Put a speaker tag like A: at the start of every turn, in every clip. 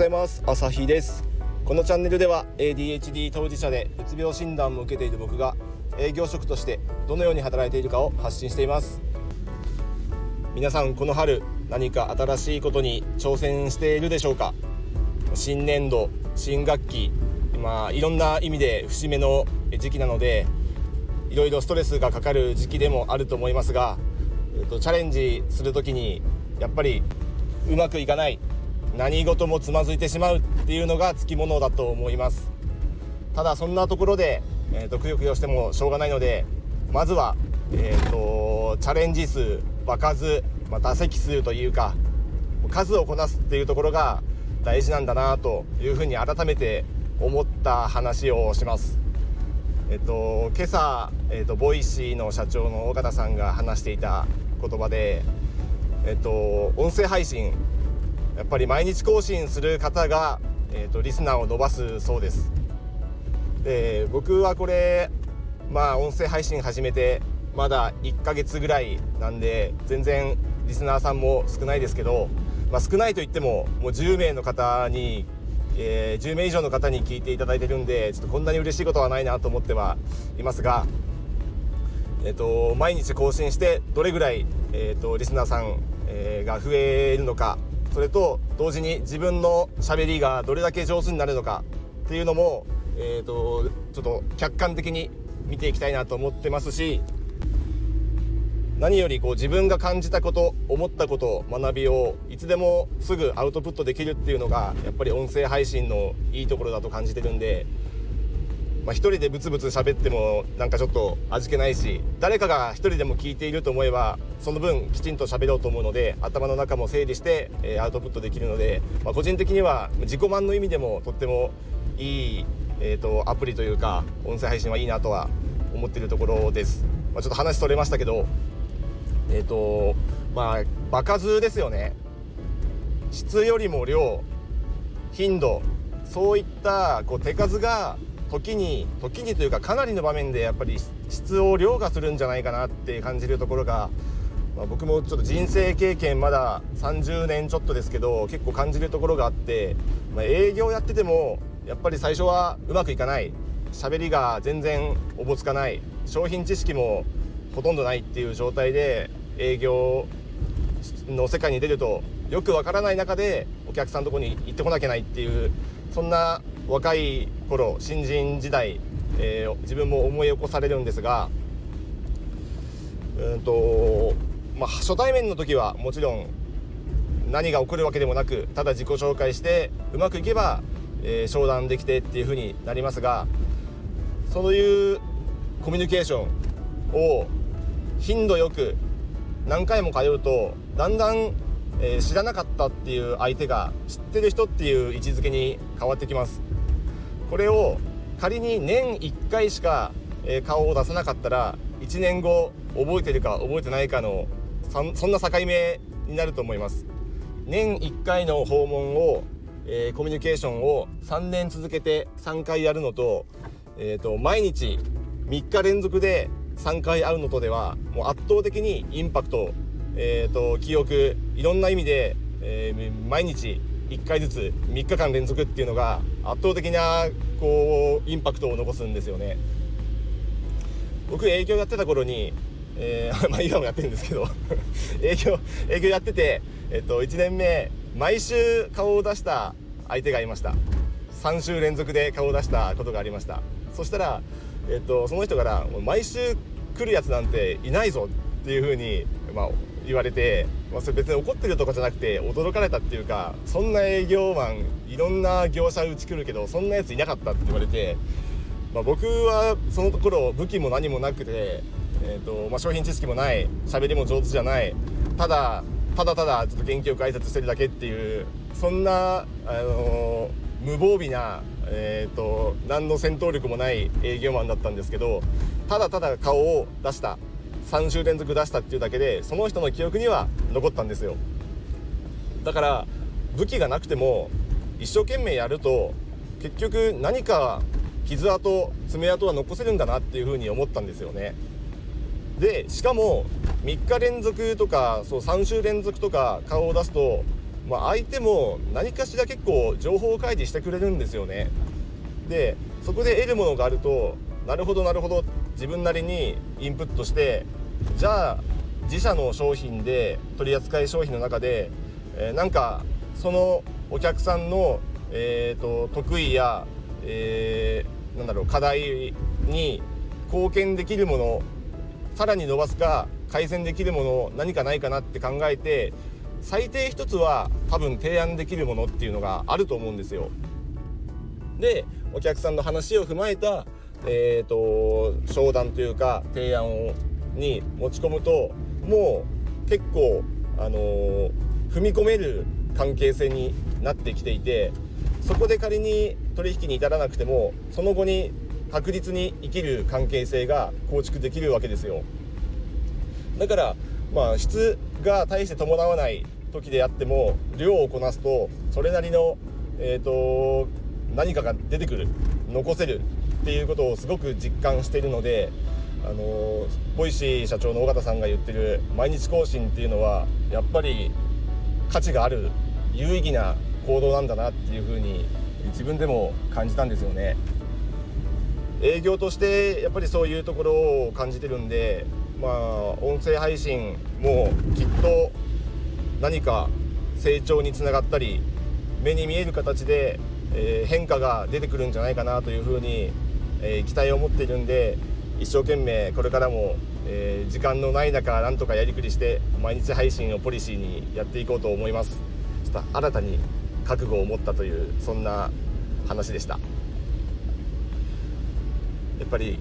A: ざいます。朝日です。このチャンネルでは ADHD 当事者でうつ病診断も受けている僕が営業職としてどのように働いているかを発信しています。皆さんこの春何か新しいことに挑戦しているでしょうか？新年度新学期まあいろんな意味で節目の時期なのでいろいろストレスがかかる時期でもあると思いますが、えっと、チャレンジする時にやっぱりうまくいかない何事もつまずいてしまうっていうのがつきものだと思いますただそんなところで、えーと、くよくよしてもしょうがないのでまずは、えーと、チャレンジ数場数、まあ、打席数というか数をこなすっていうところが大事なんだなというふうに改めて思った話をします。えっと、今朝、えっと、 Voicy の社長の緒方さんが話していた言葉で、えっと、音声配信やっぱり毎日更新する方が、えーと、リスナーを伸ばすそうです。で僕はこれまあ音声配信始めてまだ1ヶ月ぐらいなんで全然リスナーさんも少ないですけど、まあ、少ないといってももう10名の方に、えー、10名以上の方に聞いていただいてるんでちょっとこんなに嬉しいことはないなと思ってはいますが、えーと、毎日更新してどれぐらい、えーと、リスナーさん、えー、が増えるのかそれと同時に自分のしゃべりがどれだけ上手になるのかっていうのも、えーと、ちょっと客観的に見ていきたいなと思ってますし何よりこう自分が感じたこと思ったこと学びをいつでもすぐアウトプットできるっていうのがやっぱり音声配信のいいところだと感じてるんでまあ、1人でブツブツ喋ってもなんかちょっと味気ないし誰かが1人でも聞いていると思えばその分きちんと喋ろうと思うので頭の中も整理して、えー、アウトプットできるので、まあ、個人的には自己満の意味でもとってもいい、えーと、アプリというか音声配信はいいなとは思っているところです、まあ、ちょっと話取れましたけどえっ、ー、とまあ場数ですよね。質よりも量頻度そういったこう手数が時に時にというかかなりの場面でやっぱり質を凌駕するんじゃないかなって感じるところが、まあ、僕もちょっと人生経験まだ30年ちょっとですけど結構感じるところがあって、まあ、営業やっててもやっぱり最初はうまくいかない。喋りが全然おぼつかない。商品知識もほとんどないっていう状態で営業の世界に出るとよくわからない中でお客さんのとこに行ってこなきゃないっていうそんな若い頃新人時代、えー、自分も思い起こされるんですがうんと、まあ、初対面の時はもちろん何が起こるわけでもなくただ自己紹介してうまくいけば、えー、商談できてっていう風になりますがそういうコミュニケーションを頻度よく何回も通うとだんだん、えー、知らなかったっていう相手が知ってる人っていう位置づけに変わってきます。これを仮に年1回しか、顔を出さなかったら1年後覚えてるか覚えてないかのそんな境目になると思います。年1回の訪問を、えー、コミュニケーションを3年続けて3回やるのと,、えーと、毎日3日連続で3回会うのとではもう圧倒的にインパクト、えーと記憶いろんな意味で、えー、毎日1回ずつ3日間連続っていうのが圧倒的なこうインパクトを残すんですよね。僕営業やってた頃に、えー、まあ今もやってるんですけど 営業営業やってて、えっと、1年目毎週顔を出した相手がいました。3週連続で顔を出したことがありました。そしたら、えっと、その人から「毎週来るやつなんていないぞ」っていうふうに、まあ、言われて、まあ、それ別に怒ってるとかじゃなくて驚かれたっていうかそんな営業マンいろんな業者うち来るけどそんなやついなかったって言われて、まあ、僕はそのところ武器も何もなくて、えーとまあ、商品知識もない喋りも上手じゃないただただただちょっと元気よく挨拶してるだけっていうそんな、あのー、無防備な、えーと何の戦闘力もない営業マンだったんですけどただただ顔を出した。3週連続出したっていうだけでその人の記憶には残ったんですよ。だから武器がなくても一生懸命やると結局何か傷跡爪痕は残せるんだなっていうふうに思ったんですよね。でしかも3日連続とかそう3週連続とか顔を出すとまあ、相手も何かしら結構情報開示してくれるんですよね。でそこで得るものがあるとなるほどなるほど自分なりにインプットしてじゃあ自社の商品で取り扱い商品の中で、えー、なんかそのお客さんの、えーと、得意や、えー、なんだろう課題に貢献できるものさらに伸ばすか改善できるもの何かないかなって考えて最低一つは多分提案できるものっていうのがあると思うんですよ。でお客さんの話を踏まえた、えーと、商談というか提案をに持ち込むともう結構、あのー、踏み込める関係性になってきていてそこで仮に取引に至らなくてもその後に確実に生きる関係性が構築できるわけですよ。だからまあ質が大して伴わない時であっても量をこなすとそれなりの、えーと、何かが出てくる残せるっていうことをすごく実感しているのであの Voicy 社長の緒方さんが言ってる毎日更新っていうのはやっぱり価値がある有意義な行動なんだなっていうふうに自分でも感じたんですよね。営業としてやっぱりそういうところを感じてるんでまあ音声配信もきっと何か成長につながったり目に見える形で、え、変化が出てくるんじゃないかなというふうに、え、期待を持っているんで一生懸命これからも、えー、時間のない中なんとかやりくりして毎日配信をポリシーにやっていこうと思います。ちょっと新たに覚悟を持ったというそんな話でした。やっぱり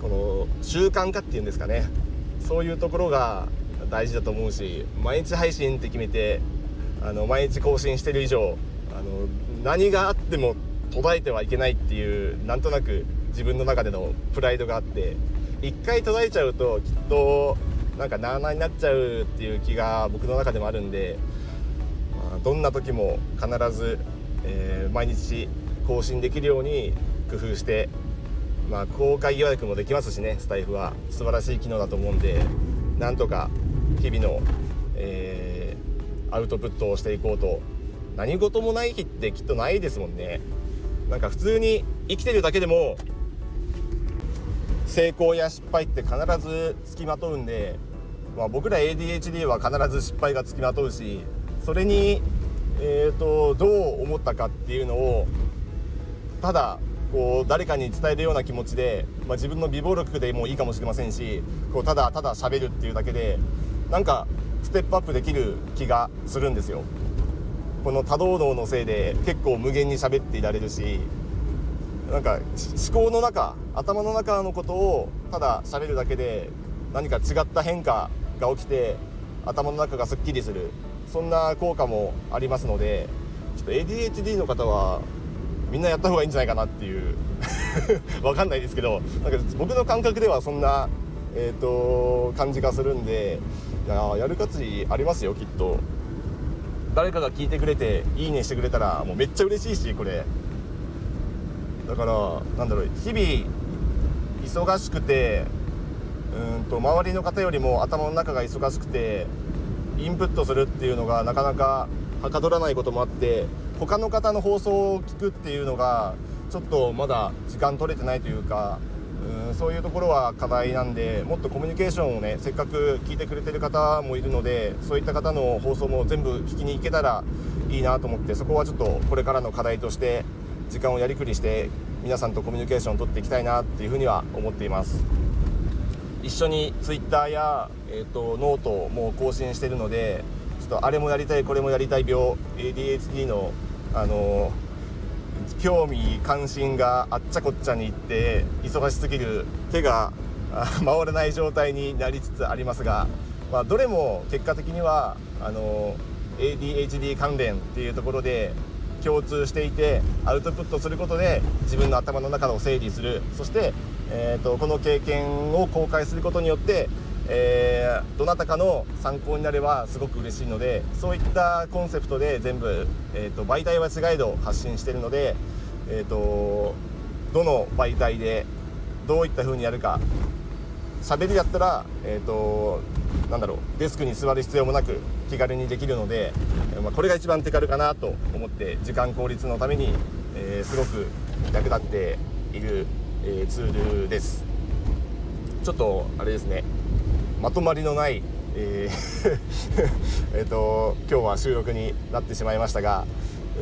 A: この習慣化っていうんですかね。そういうところが大事だと思うし毎日配信って決めてあの毎日更新してる以上あの何があっても途絶えてはいけないっていうなんとなく自分の中でのプライドがあって一回途絶えちゃうときっとなんかなあなあになっちゃうっていう気が僕の中でもあるんで、まあ、どんな時も必ず、えー、毎日更新できるように工夫してまあ、公開予約もできますしねスタイフは。素晴らしい機能だと思うんでなんとか日々の、えー、アウトプットをしていこうと。何事もない日ってきっとないですもんね。なんか普通に生きてるだけでも成功や失敗って必ずつきまとうんで、まあ、僕ら ADHD は必ず失敗がつきまとうしそれに、えーとどう思ったかっていうのをただこう誰かに伝えるような気持ちで、まあ、自分の美貌録でもいいかもしれませんしこうただただ喋るっていうだけでなんかステップアップできる気がするんですよ。この多動脳のせいで結構無限に喋っていられるしなんか思考の中頭の中のことをただ喋るだけで何か違った変化が起きて頭の中がすっきりする。そんな効果もありますのでちょっと ADHD の方はみんなやった方がいいんじゃないかなっていう。わかんないですけどなんか僕の感覚ではそんな、えーと、感じがするんでいややる価値ありますよきっと。誰かが聞いてくれていいねしてくれたらもうめっちゃ嬉しいしこれ。だからなんだろう日々忙しくてうんと周りの方よりも頭の中が忙しくてインプットするっていうのがなかなかはかどらないこともあって他の方の放送を聞くっていうのがちょっとまだ時間取れてないというかうんそういうところは課題なんでもっとコミュニケーションをねせっかく聞いてくれてる方もいるのでそういった方の放送も全部聞きに行けたらいいなと思ってそこはちょっとこれからの課題として時間をやりくりして皆さんとコミュニケーションを取っていきたいなっていうふうには思っています。一緒に Twitter や、えーと、ノートも更新してるのでちょっとあれもやりたいこれもやりたい病 ADHD のあの興味関心があっちゃこっちゃに行って忙しすぎる手が回らない状態になりつつありますが、まあ、どれも結果的にはあの ADHD 関連っていうところで共通していてアウトプットすることで自分の頭の中を整理する。そして、えーとこの経験を公開することによってえー、どなたかの参考になればすごく嬉しいのでそういったコンセプトで全部、えーと、媒体は違いど発信してるので、えーと、どの媒体でどういった風にやるか喋りやったら、えーと、なんだろうデスクに座る必要もなく気軽にできるので、まあ、これが一番手軽かなと思って時間効率のために、えー、すごく役立っている、えー、ツールです。ちょっとあれですねまとまりのないえー えと今日は収録になってしまいましたが、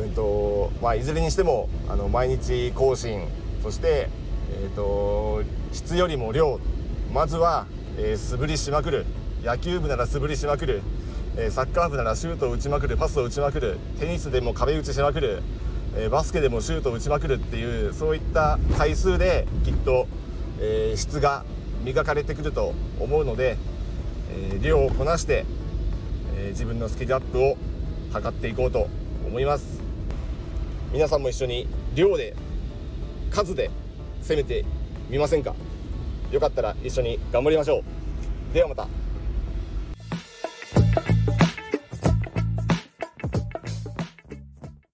A: うんとまあ、いずれにしてもあの毎日更新そして、えーと、質よりも量まずは、えー、素振りしまくる。野球部なら素振りしまくる、えー、サッカー部ならシュートを打ちまくる。パスを打ちまくる。テニスでも壁打ちしまくる、えー、バスケでもシュートを打ちまくるっていうそういった回数できっと、えー、質が磨かれてくると思うので、え量をこなして、え自分のスキルアップを図っていこうと思います。皆さんも一緒に量で数で攻めてみませんか？よかったら一緒に頑張りましょう。ではまた。